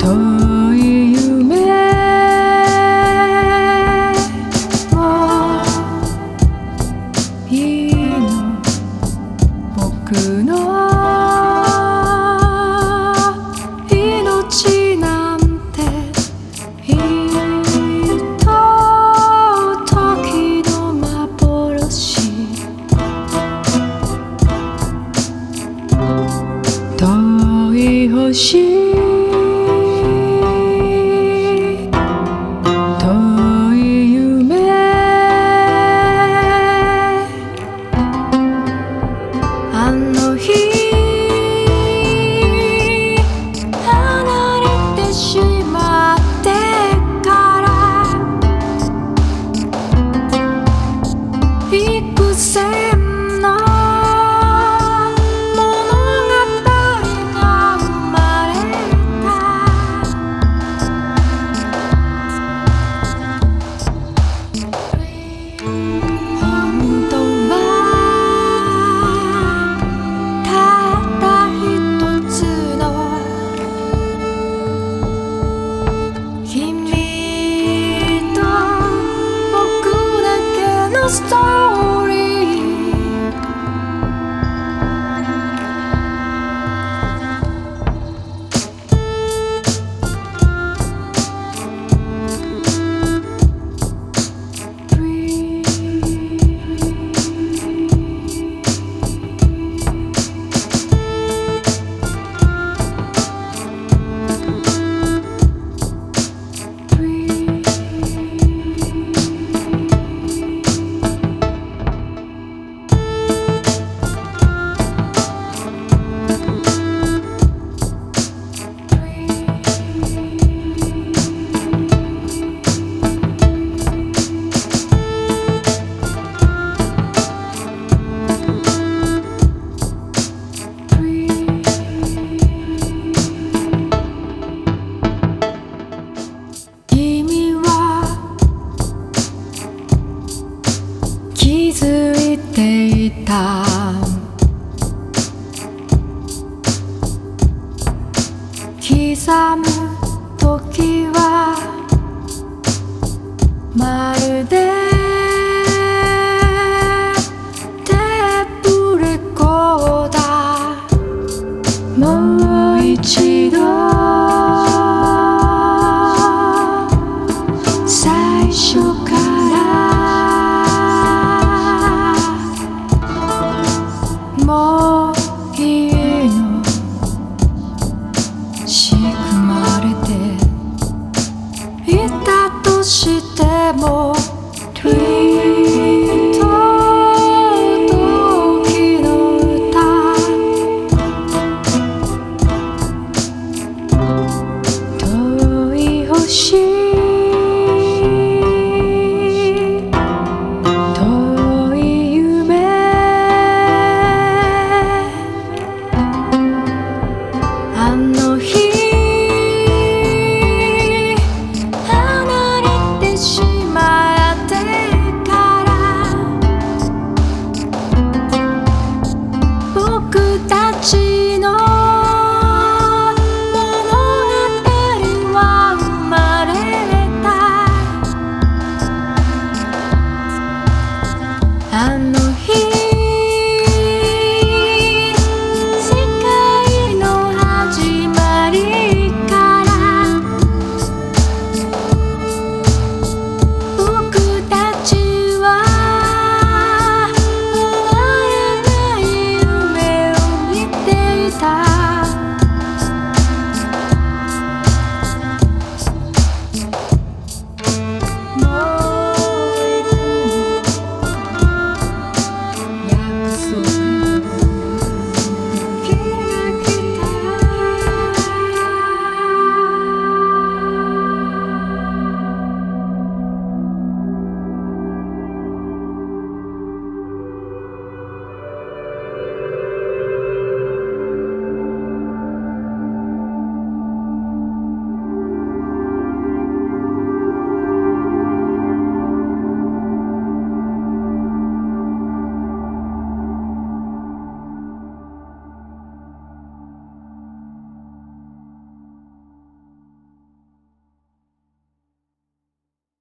遠い夢。をいいの。僕のいていた」「刻む時はまるで」テープレコーダー。もう一度。最初からとしても遠い星